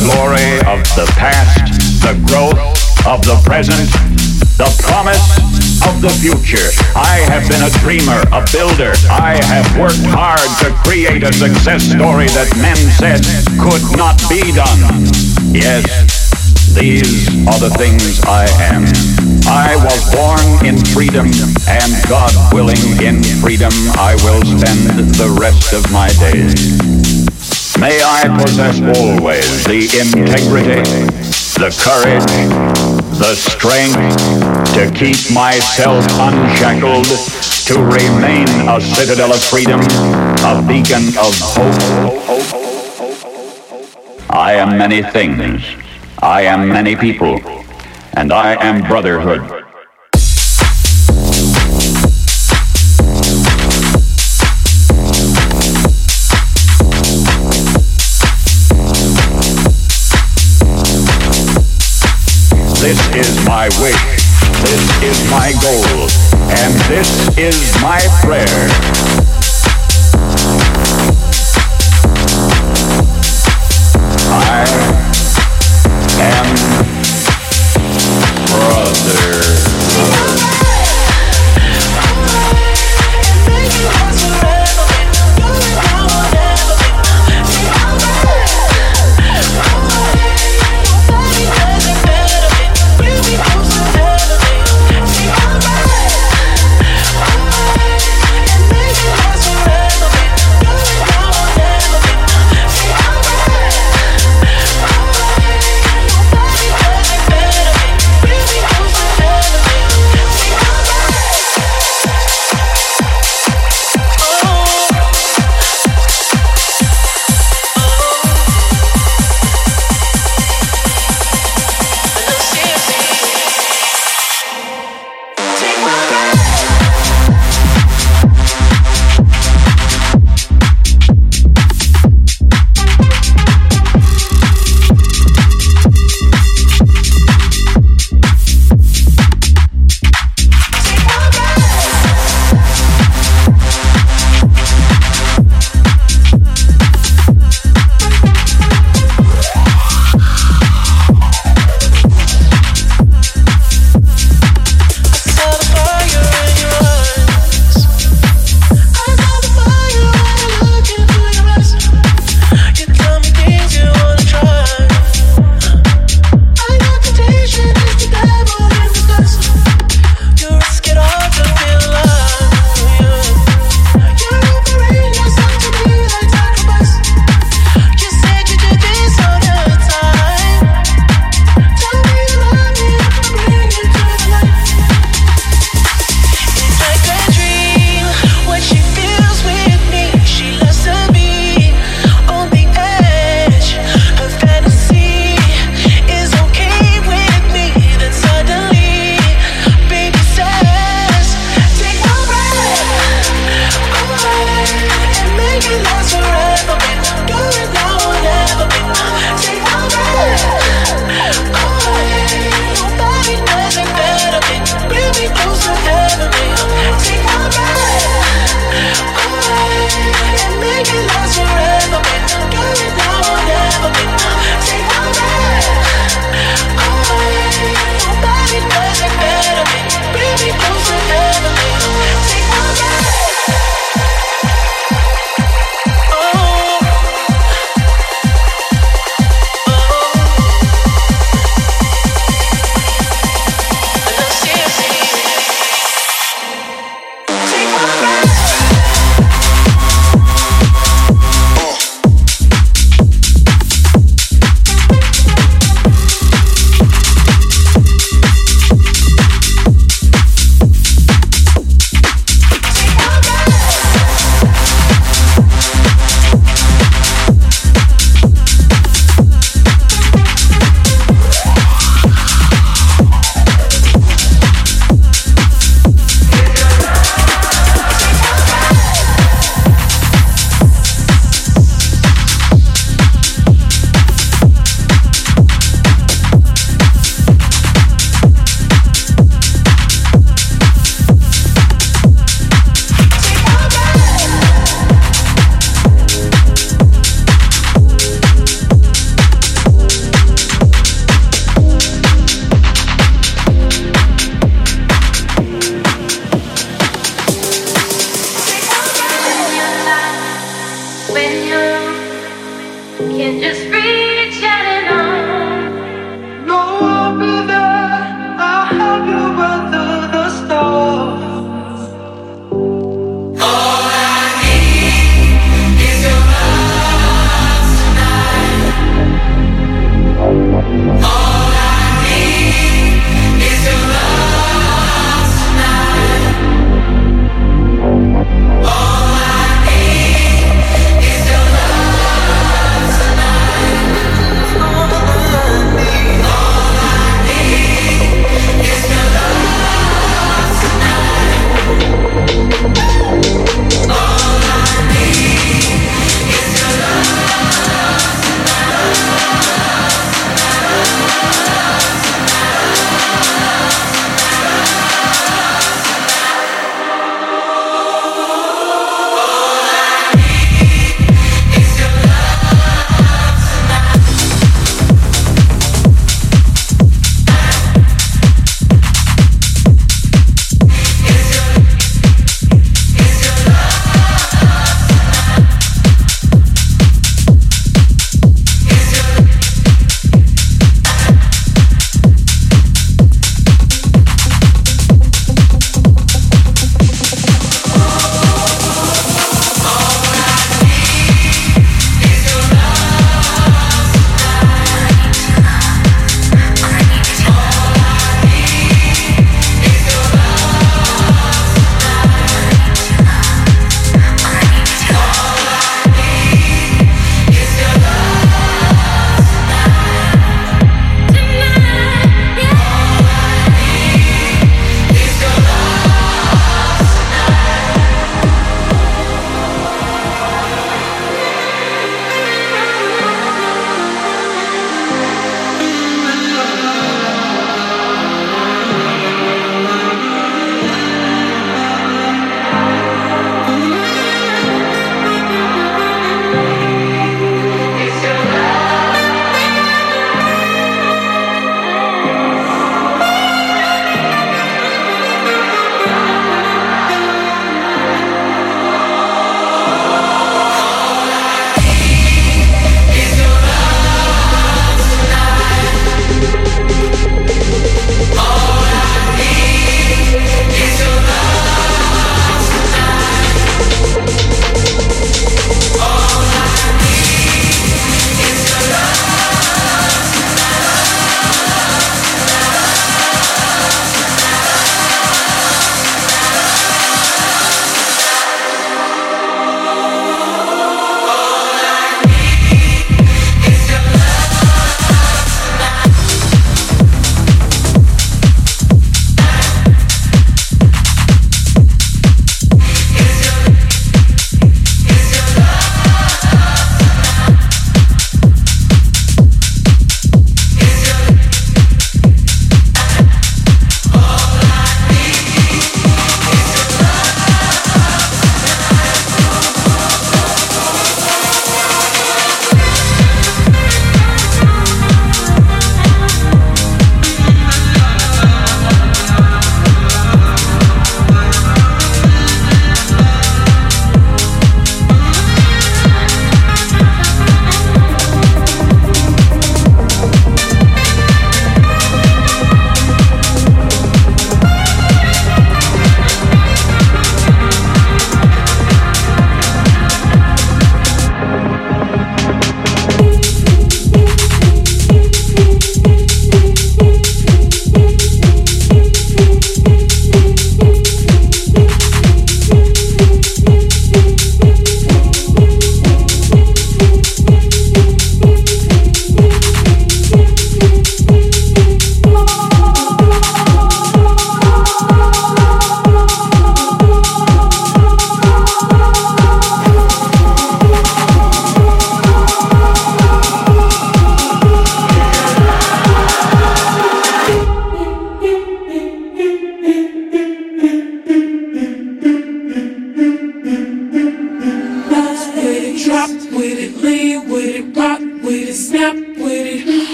glory of the past, the growth of the present, the promise of the future. I have been a dreamer, a builder. I have worked hard to create a success story that men said could not be done. Yes, these are the things I am. I was born in freedom, and God willing, in freedom I will spend the rest of my days. May I possess always the integrity, the courage, the strength to keep myself unshackled, to remain a citadel of freedom, a beacon of hope. I am many things. I am many people. And I am brotherhood. This is my wish. This is my goal. And this is my prayer.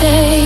say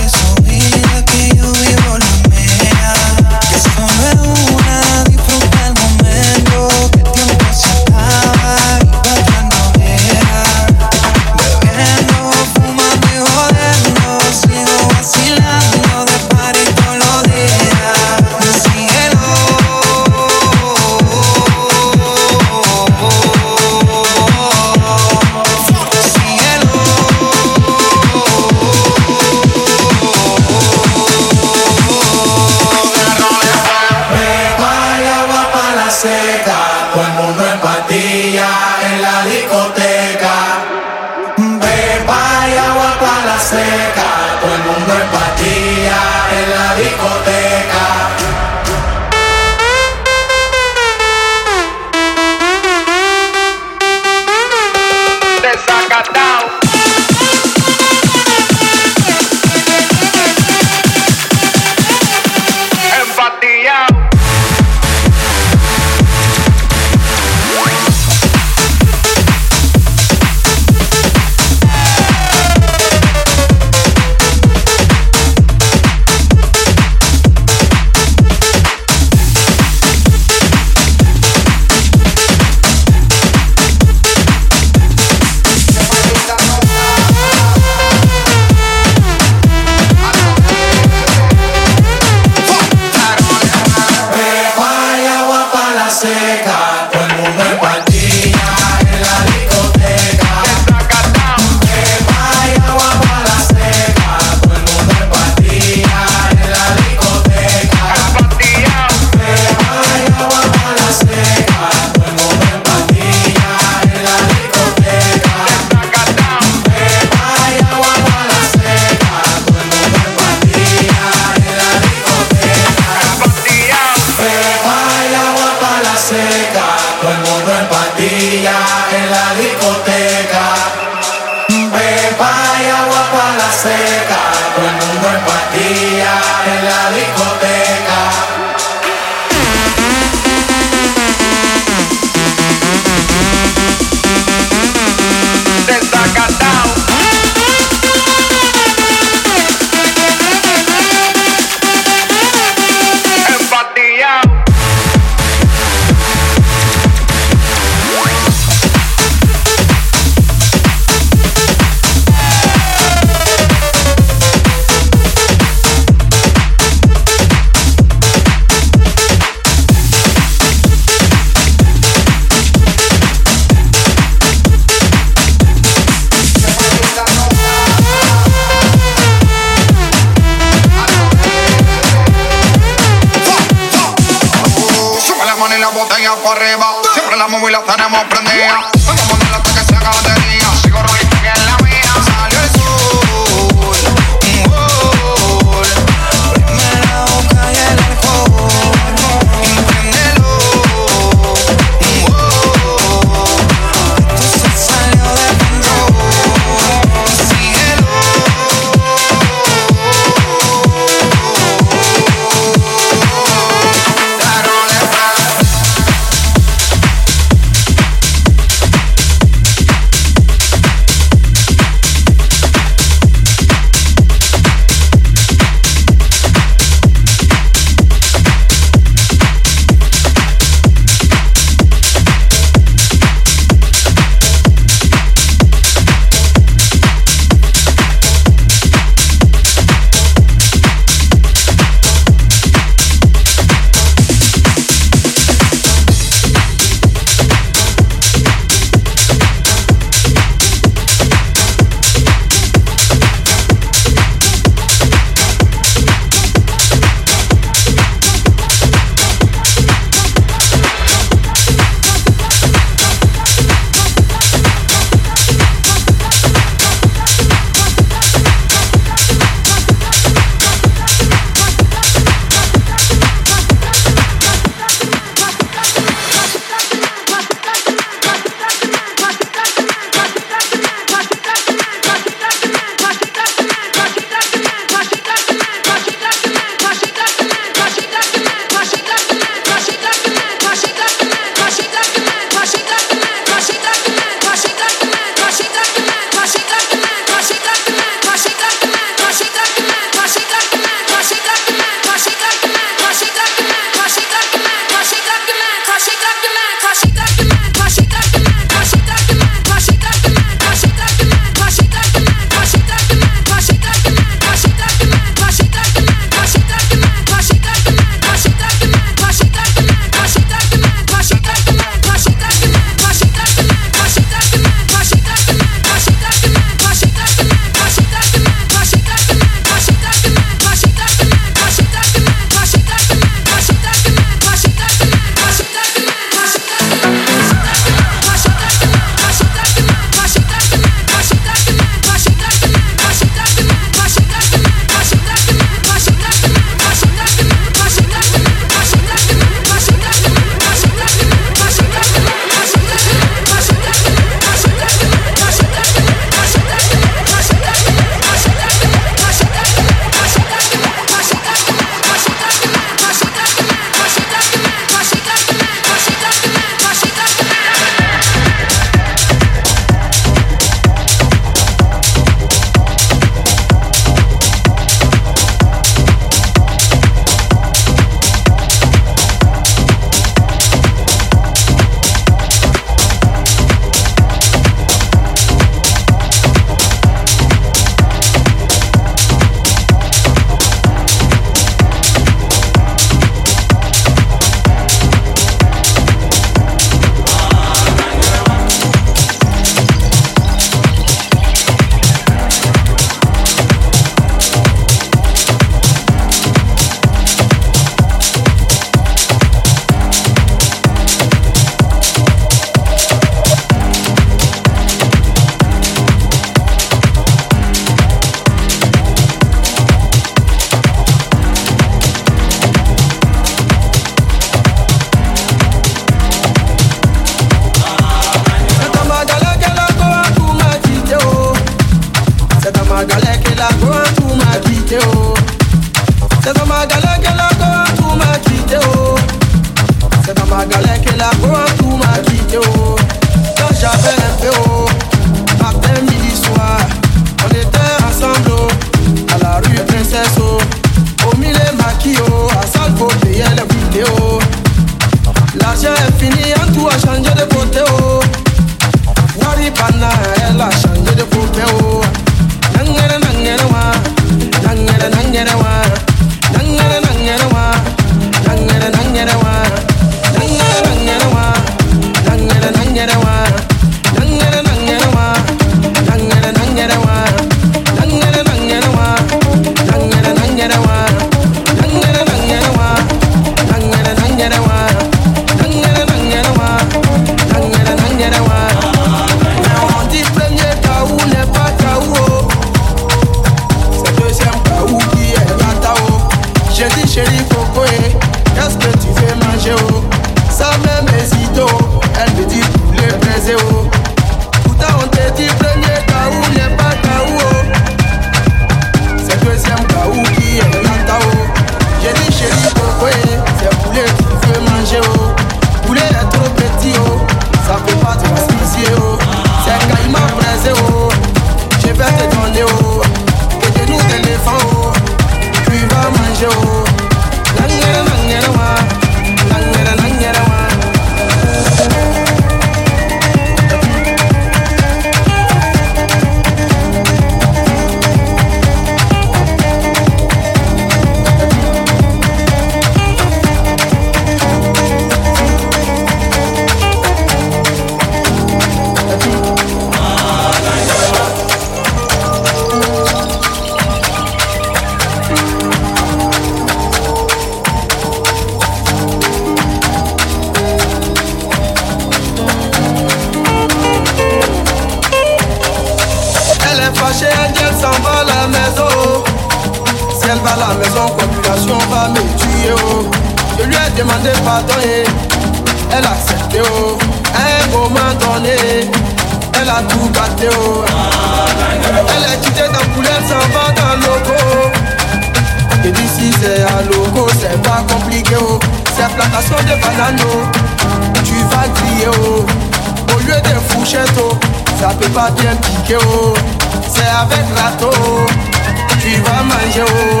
yo.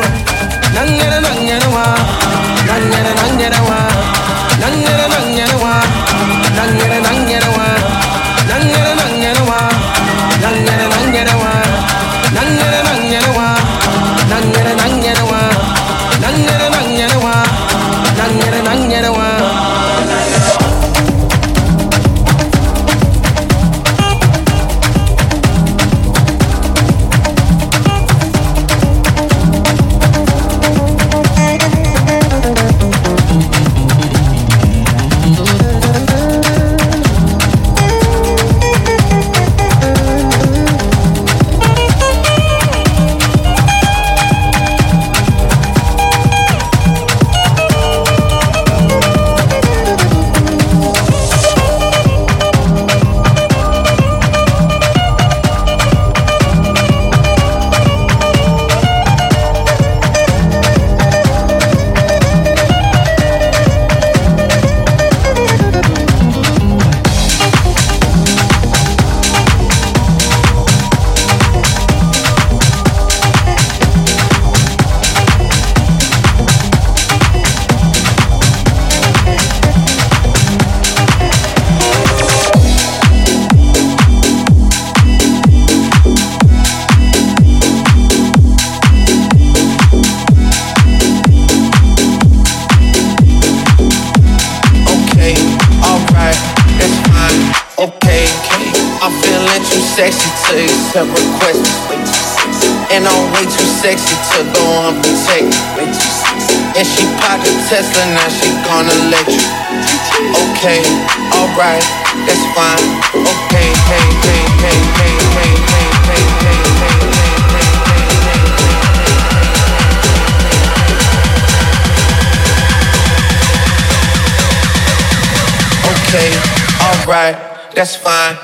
Okay, alright, that's fine.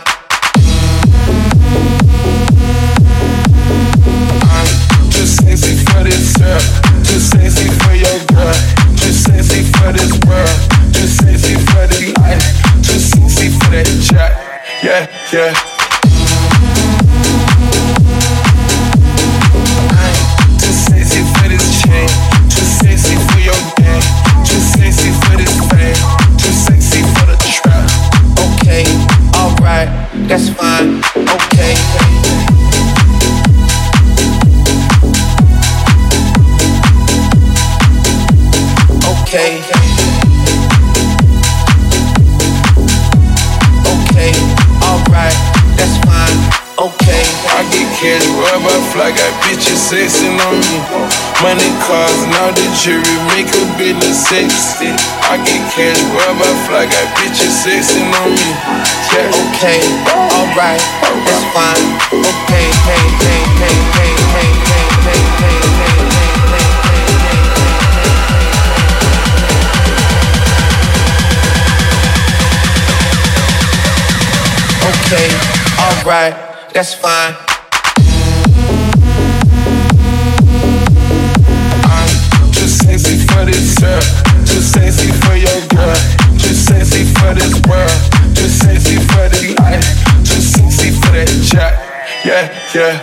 I'm Too sexy for this girl, too sexy for your girl. Too sexy for this world. Too sexy for the life. Too sexy for that chat. Yeah, yeah. Too sexy for this chain. That's fine. Okay. okay. Okay, alright, that's fine. Okay. I get cash, I fly, got bitches sexing on me. Money, cars, now the jewelry, make a business sexy. I get cash, I fly, got bitches sexing on me. Yeah. Okay, alright, that's fine. Okay, hey, hey, hey, hey, hey, hey, hey, hey, hey. okay, alright, that's fine. I'm too sexy for this girl, too sexy for your girl, too sexy for this world, too sexy for the life, too sexy for that chat. Yeah, yeah.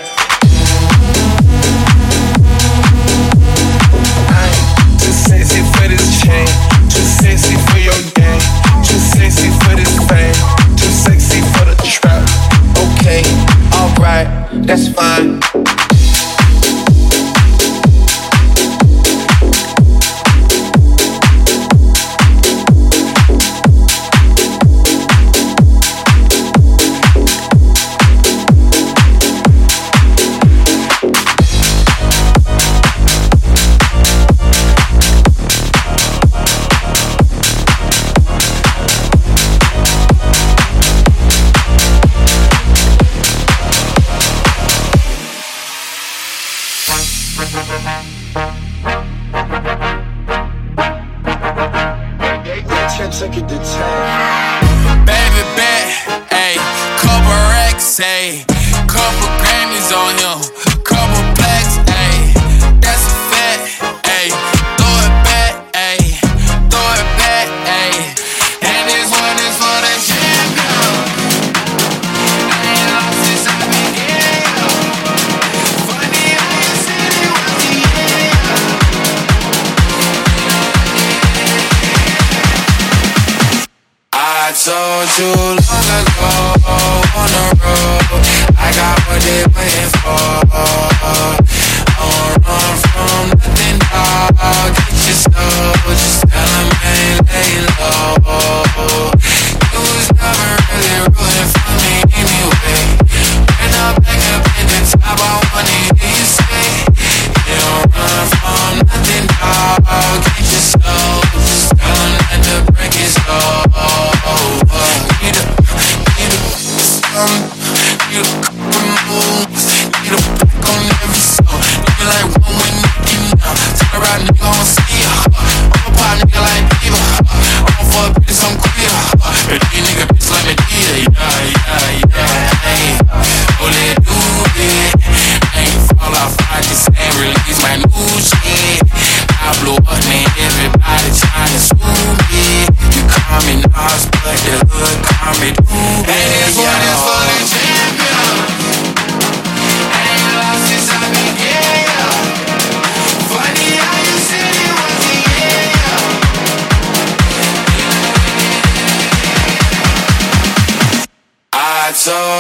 I'm too sexy for this chain, too sexy for your game, too sexy for this fame too sexy for the trap. Okay, alright, that's fine.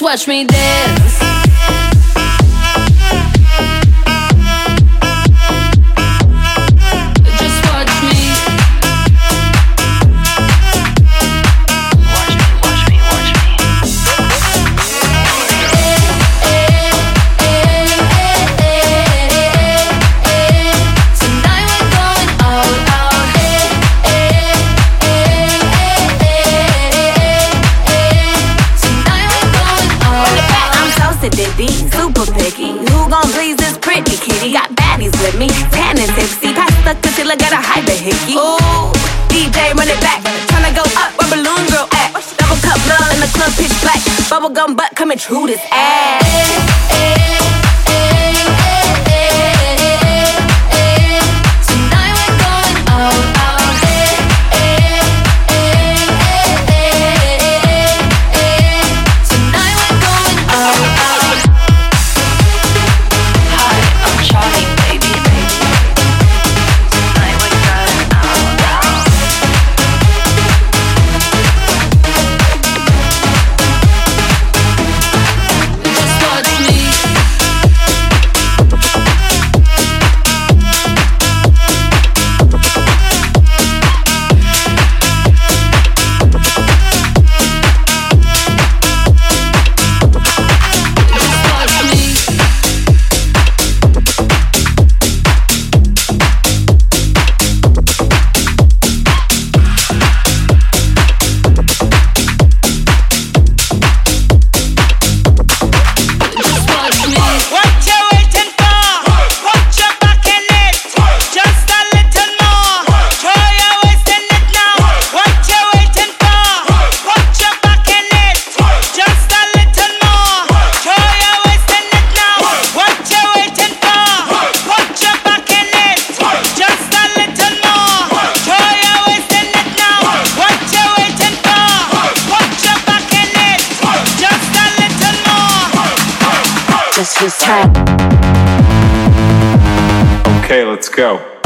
watch me dance. Bubblegum butt coming true this ass. Let's go.